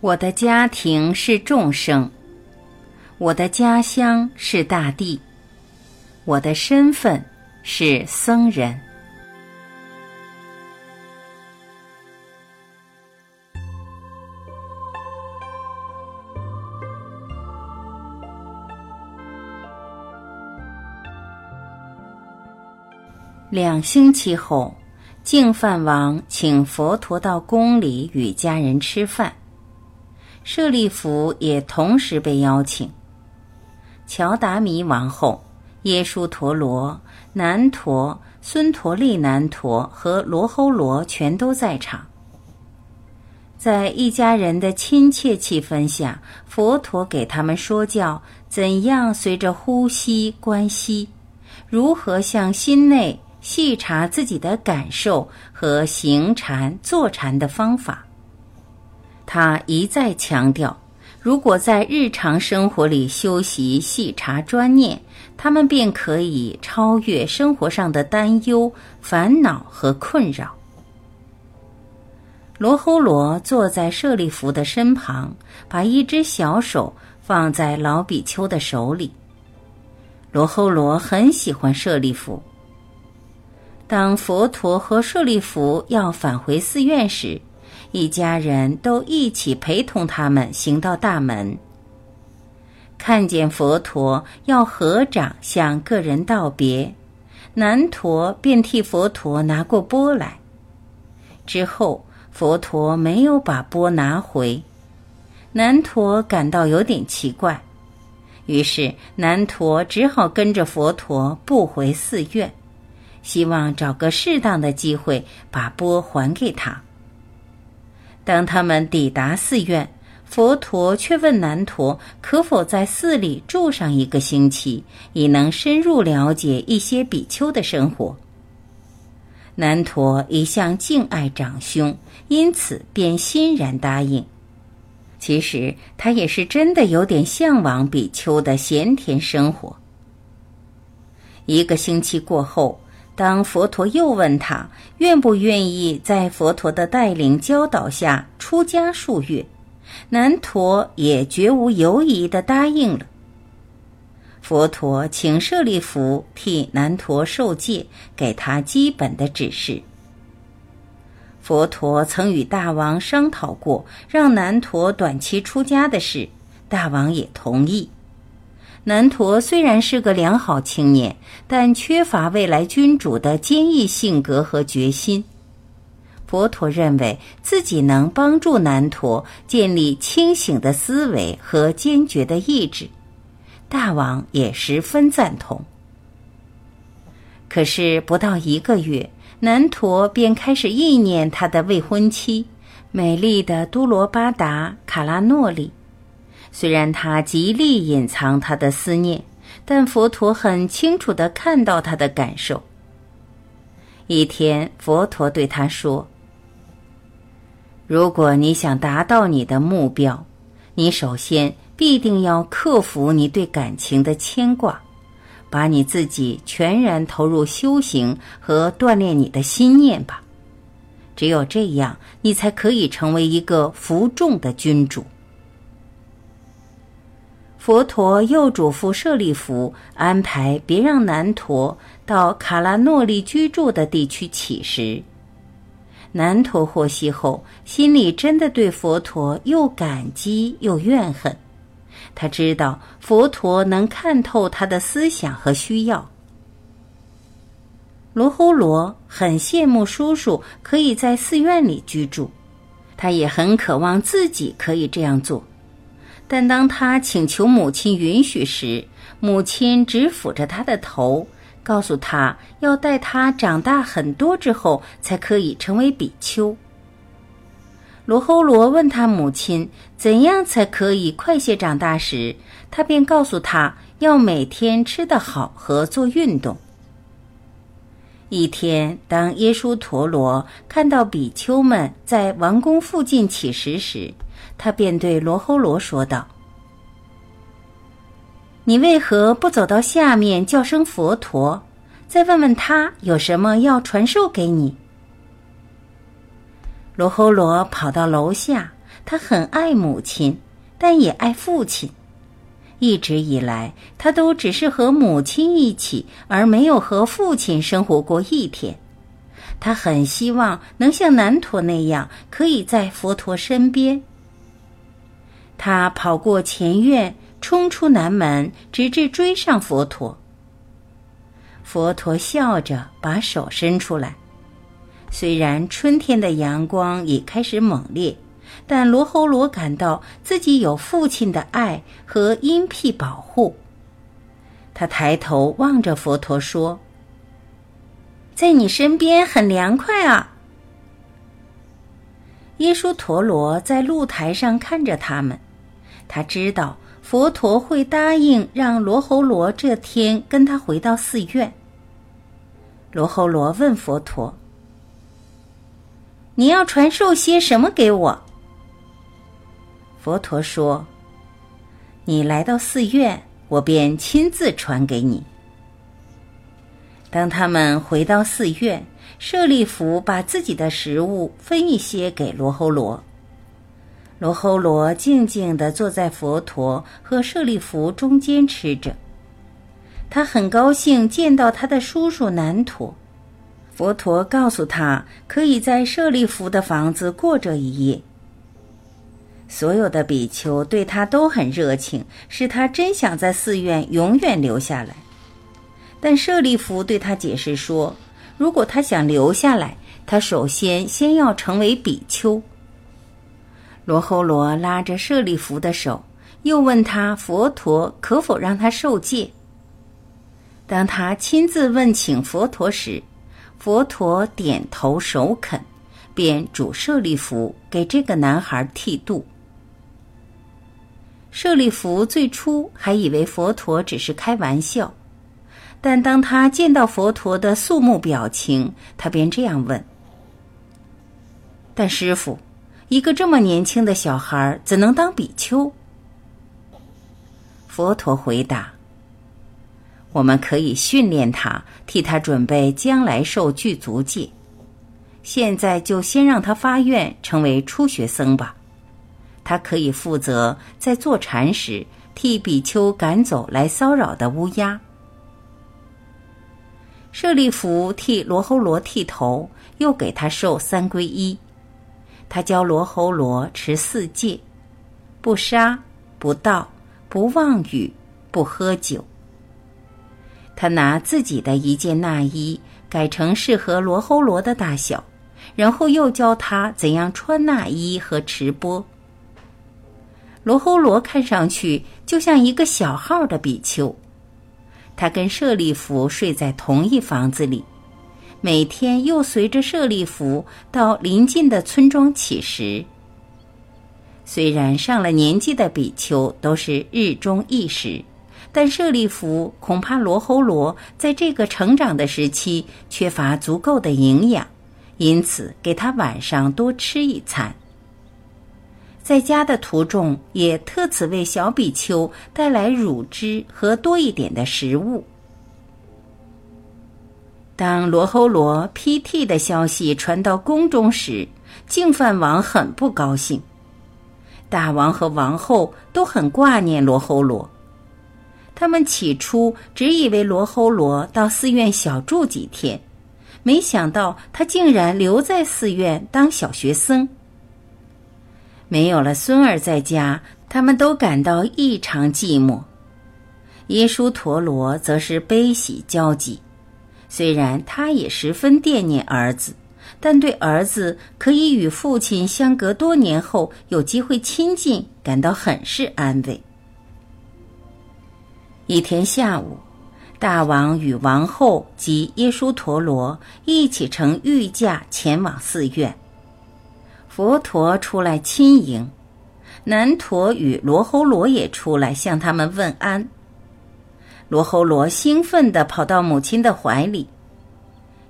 我的家庭是众生，我的家乡是大地，我的身份是僧人。两星期后，净饭王请佛陀到宫里与家人吃饭。舍利弗也同时被邀请。乔达弥王后、耶输陀罗、南陀、孙陀利南陀和罗睺罗全都在场。在一家人的亲切气氛下，佛陀给他们说教怎样随着呼吸观息，如何向心内细察自己的感受和行禅坐禅的方法。他一再强调，如果在日常生活里修习细察专念，他们便可以超越生活上的担忧、烦恼和困扰。罗睺罗坐在舍利弗的身旁，把一只小手放在老比丘的手里。罗睺罗很喜欢舍利弗。当佛陀和舍利弗要返回寺院时，一家人都一起陪同他们行到大门，看见佛陀要合掌向个人道别，南陀便替佛陀拿过钵来。之后，佛陀没有把钵拿回，南陀感到有点奇怪，于是南陀只好跟着佛陀步回寺院，希望找个适当的机会把钵还给他。当他们抵达寺院，佛陀却问南陀可否在寺里住上一个星期，以能深入了解一些比丘的生活。南陀一向敬爱长兄，因此便欣然答应。其实他也是真的有点向往比丘的闲田生活。一个星期过后。当佛陀又问他愿不愿意在佛陀的带领教导下出家数月，南陀也绝无犹疑地答应了。佛陀请舍利弗替南陀受戒，给他基本的指示。佛陀曾与大王商讨过让南陀短期出家的事，大王也同意。南陀虽然是个良好青年，但缺乏未来君主的坚毅性格和决心。佛陀认为自己能帮助南陀建立清醒的思维和坚决的意志，大王也十分赞同。可是不到一个月，南陀便开始意念他的未婚妻，美丽的都罗巴达卡拉诺里。虽然他极力隐藏他的思念，但佛陀很清楚的看到他的感受。一天，佛陀对他说：“如果你想达到你的目标，你首先必定要克服你对感情的牵挂，把你自己全然投入修行和锻炼你的心念吧。只有这样，你才可以成为一个服众的君主。”佛陀又嘱咐舍利弗安排别让南陀到卡拉诺利居住的地区乞食。南陀获悉后，心里真的对佛陀又感激又怨恨。他知道佛陀能看透他的思想和需要。罗睺罗很羡慕叔叔可以在寺院里居住，他也很渴望自己可以这样做。但当他请求母亲允许时，母亲只抚着他的头，告诉他要待他长大很多之后才可以成为比丘。罗侯罗问他母亲怎样才可以快些长大时，他便告诉他要每天吃得好和做运动。一天，当耶稣陀罗看到比丘们在王宫附近乞食时，他便对罗侯罗说道：“你为何不走到下面叫声佛陀，再问问他有什么要传授给你？”罗侯罗跑到楼下，他很爱母亲，但也爱父亲。一直以来，他都只是和母亲一起，而没有和父亲生活过一天。他很希望能像南陀那样，可以在佛陀身边。他跑过前院，冲出南门，直至追上佛陀。佛陀笑着把手伸出来，虽然春天的阳光已开始猛烈，但罗侯罗感到自己有父亲的爱和荫庇保护。他抬头望着佛陀说。在你身边很凉快啊！耶稣陀罗在露台上看着他们，他知道佛陀会答应让罗侯罗这天跟他回到寺院。罗侯罗问佛陀：“你要传授些什么给我？”佛陀说：“你来到寺院，我便亲自传给你。”当他们回到寺院，舍利弗把自己的食物分一些给罗侯罗。罗侯罗静静地坐在佛陀和舍利弗中间吃着。他很高兴见到他的叔叔南陀。佛陀告诉他，可以在舍利弗的房子过这一夜。所有的比丘对他都很热情，使他真想在寺院永远留下来。但舍利弗对他解释说：“如果他想留下来，他首先先要成为比丘。”罗侯罗拉着舍利弗的手，又问他：“佛陀可否让他受戒？”当他亲自问请佛陀时，佛陀点头首肯，便主舍利弗给这个男孩剃度。舍利弗最初还以为佛陀只是开玩笑。但当他见到佛陀的肃穆表情，他便这样问：“但师傅，一个这么年轻的小孩怎能当比丘？”佛陀回答：“我们可以训练他，替他准备将来受具足戒。现在就先让他发愿成为初学僧吧。他可以负责在坐禅时替比丘赶走来骚扰的乌鸦。”舍利弗替罗侯罗剃头，又给他受三皈依。他教罗侯罗持四戒：不杀、不盗、不妄语、不喝酒。他拿自己的一件纳衣改成适合罗侯罗的大小，然后又教他怎样穿纳衣和持钵。罗侯罗看上去就像一个小号的比丘。他跟舍利弗睡在同一房子里，每天又随着舍利弗到邻近的村庄乞食。虽然上了年纪的比丘都是日中一食，但舍利弗恐怕罗侯罗在这个成长的时期缺乏足够的营养，因此给他晚上多吃一餐。在家的途中，也特此为小比丘带来乳汁和多一点的食物。当罗侯罗披剃的消息传到宫中时，净饭王很不高兴。大王和王后都很挂念罗侯罗，他们起初只以为罗侯罗到寺院小住几天，没想到他竟然留在寺院当小学僧。没有了孙儿在家，他们都感到异常寂寞。耶稣陀罗则是悲喜交集，虽然他也十分惦念儿子，但对儿子可以与父亲相隔多年后有机会亲近，感到很是安慰。一天下午，大王与王后及耶稣陀罗一起乘御驾前往寺院。佛陀出来亲迎，南陀与罗侯罗也出来向他们问安。罗侯罗兴奋地跑到母亲的怀里，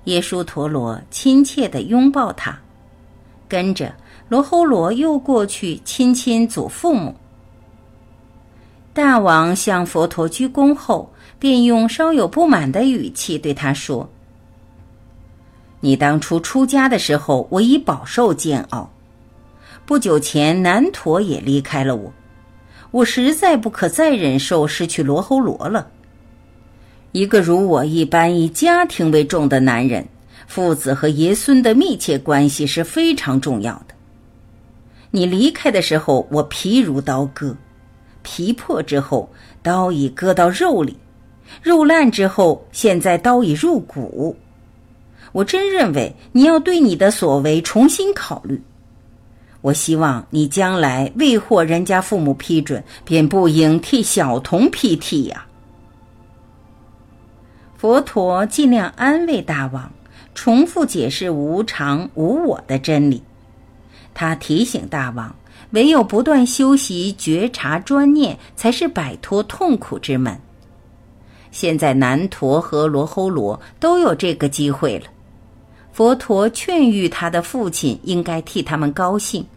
耶稣陀罗亲切地拥抱他，跟着罗侯罗又过去亲亲祖父母。大王向佛陀鞠躬后，便用稍有不满的语气对他说：“你当初出家的时候，我已饱受煎熬。”不久前南陀也离开了我，我实在不可再忍受失去罗侯罗了。一个如我一般以家庭为重的男人，父子和爷孙的密切关系是非常重要的。你离开的时候，我皮如刀割，皮破之后，刀已割到肉里，肉烂之后，现在刀已入骨。我真认为你要对你的所为重新考虑。我希望你将来未获人家父母批准，便不应替小童辟替呀。佛陀尽量安慰大王，重复解释无常无我的真理。他提醒大王，唯有不断修习觉察专念，才是摆脱痛苦之门。现在南陀和罗睺罗都有这个机会了。佛陀劝喻他的父亲应该替他们高兴，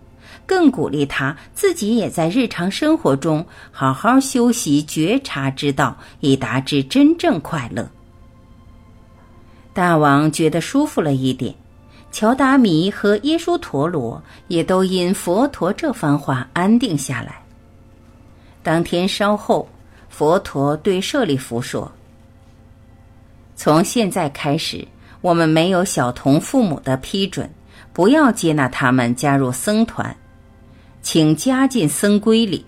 更鼓励他自己也在日常生活中好好修习觉察之道，以达至真正快乐。大王觉得舒服了一点，乔达弥和耶输陀罗也都因佛陀这番话安定下来。当天稍后，佛陀对舍利弗说：“从现在开始。”我们没有小童父母的批准，不要接纳他们加入僧团，请加进僧规里。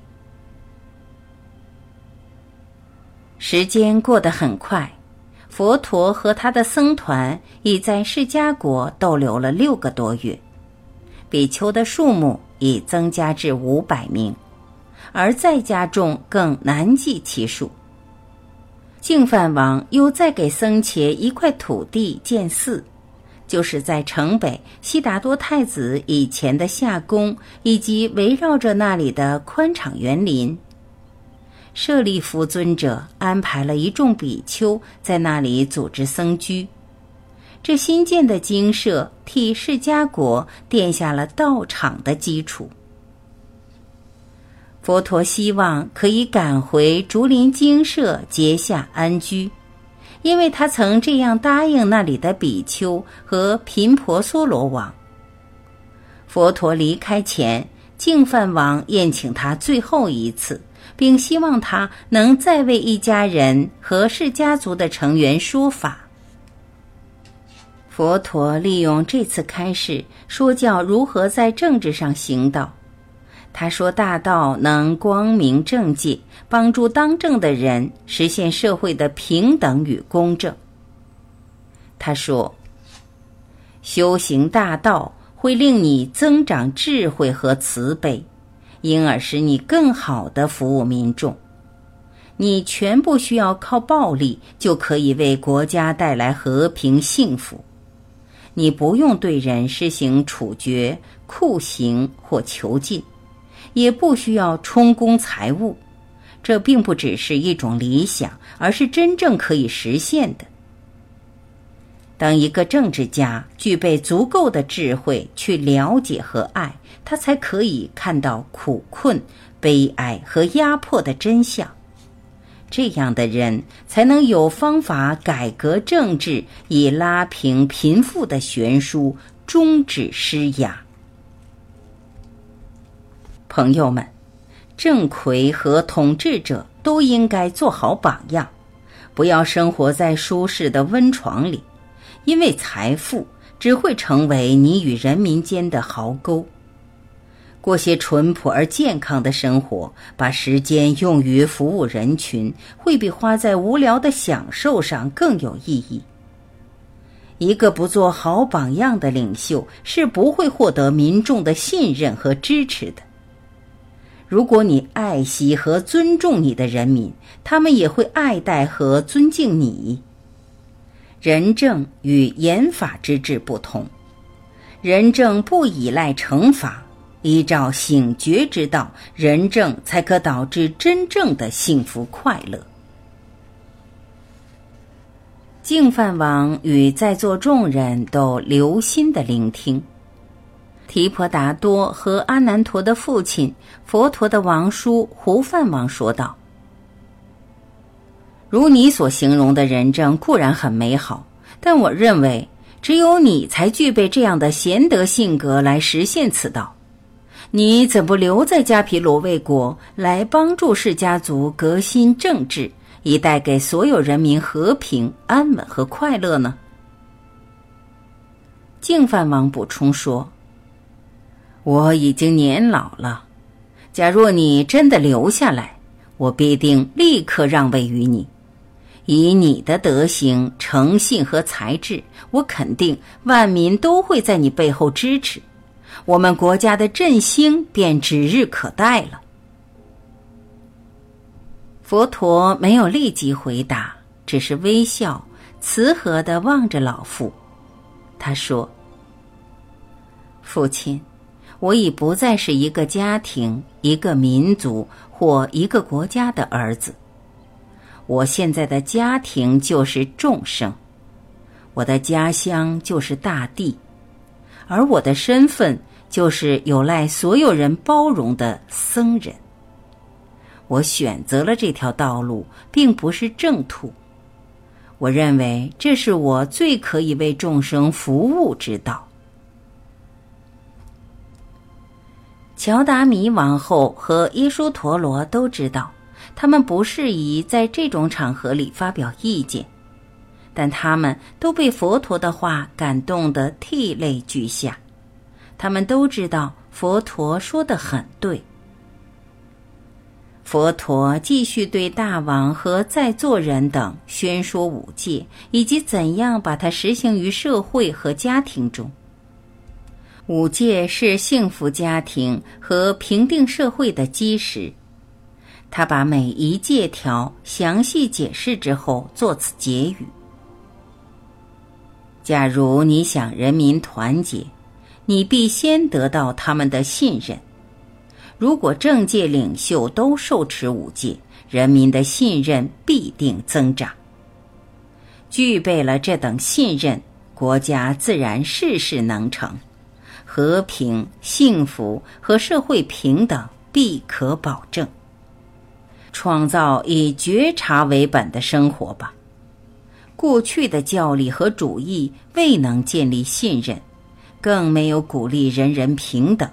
时间过得很快，佛陀和他的僧团已在释迦国逗留了六个多月，比丘的数目已增加至五百名，而在家众更难计其数。净饭王又再给僧伽一块土地建寺，就是在城北悉达多太子以前的夏宫，以及围绕着那里的宽敞园林。舍利弗尊者安排了一众比丘在那里组织僧居，这新建的精舍替释迦国奠下了道场的基础。佛陀希望可以赶回竹林精舍结下安居，因为他曾这样答应那里的比丘和频婆娑罗王。佛陀离开前，净饭王宴请他最后一次，并希望他能再为一家人和氏家族的成员说法。佛陀利用这次开示，说教如何在政治上行道。他说：“大道能光明正界，帮助当政的人实现社会的平等与公正。”他说：“修行大道会令你增长智慧和慈悲，因而使你更好的服务民众。你全不需要靠暴力就可以为国家带来和平幸福。你不用对人施行处决、酷刑或囚禁。”也不需要充公财物，这并不只是一种理想，而是真正可以实现的。当一个政治家具备足够的智慧去了解和爱，他才可以看到苦困、悲哀和压迫的真相。这样的人才能有方法改革政治，以拉平贫富的悬殊，终止施压。朋友们，郑魁和统治者都应该做好榜样，不要生活在舒适的温床里，因为财富只会成为你与人民间的壕沟。过些淳朴而健康的生活，把时间用于服务人群，会比花在无聊的享受上更有意义。一个不做好榜样的领袖，是不会获得民众的信任和支持的。如果你爱惜和尊重你的人民，他们也会爱戴和尊敬你。仁政与严法之治不同，仁政不依赖惩罚，依照醒觉之道，仁政才可导致真正的幸福快乐。净饭王与在座众人都留心的聆听。提婆达多和阿难陀的父亲佛陀的王叔胡范王说道：“如你所形容的仁政固然很美好，但我认为只有你才具备这样的贤德性格来实现此道。你怎不留在迦毗罗卫国，来帮助释家族革新政治，以带给所有人民和平、安稳和快乐呢？净饭王补充说：“我已经年老了，假若你真的留下来，我必定立刻让位于你。以你的德行、诚信和才智，我肯定万民都会在你背后支持。”我们国家的振兴便指日可待了。佛陀没有立即回答，只是微笑，慈和的望着老父。他说：“父亲，我已不再是一个家庭、一个民族或一个国家的儿子。我现在的家庭就是众生，我的家乡就是大地，而我的身份。”就是有赖所有人包容的僧人。我选择了这条道路，并不是正途。我认为这是我最可以为众生服务之道。乔达米王后和耶输陀罗都知道，他们不适宜在这种场合里发表意见，但他们都被佛陀的话感动得涕泪俱下。他们都知道佛陀说的很对。佛陀继续对大王和在座人等宣说五戒，以及怎样把它实行于社会和家庭中。五戒是幸福家庭和平定社会的基石。他把每一戒条详细解释之后，作此结语：假如你想人民团结。你必先得到他们的信任。如果政界领袖都受持五戒，人民的信任必定增长。具备了这等信任，国家自然事事能成，和平、幸福和社会平等必可保证。创造以觉察为本的生活吧。过去的教理和主义未能建立信任。更没有鼓励人人平等，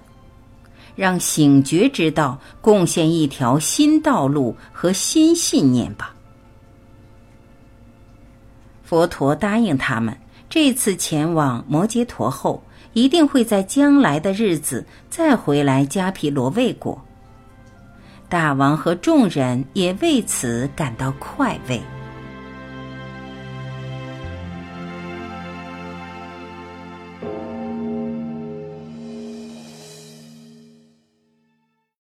让醒觉之道贡献一条新道路和新信念吧。佛陀答应他们，这次前往摩羯陀后，一定会在将来的日子再回来迦毗罗卫国。大王和众人也为此感到快慰。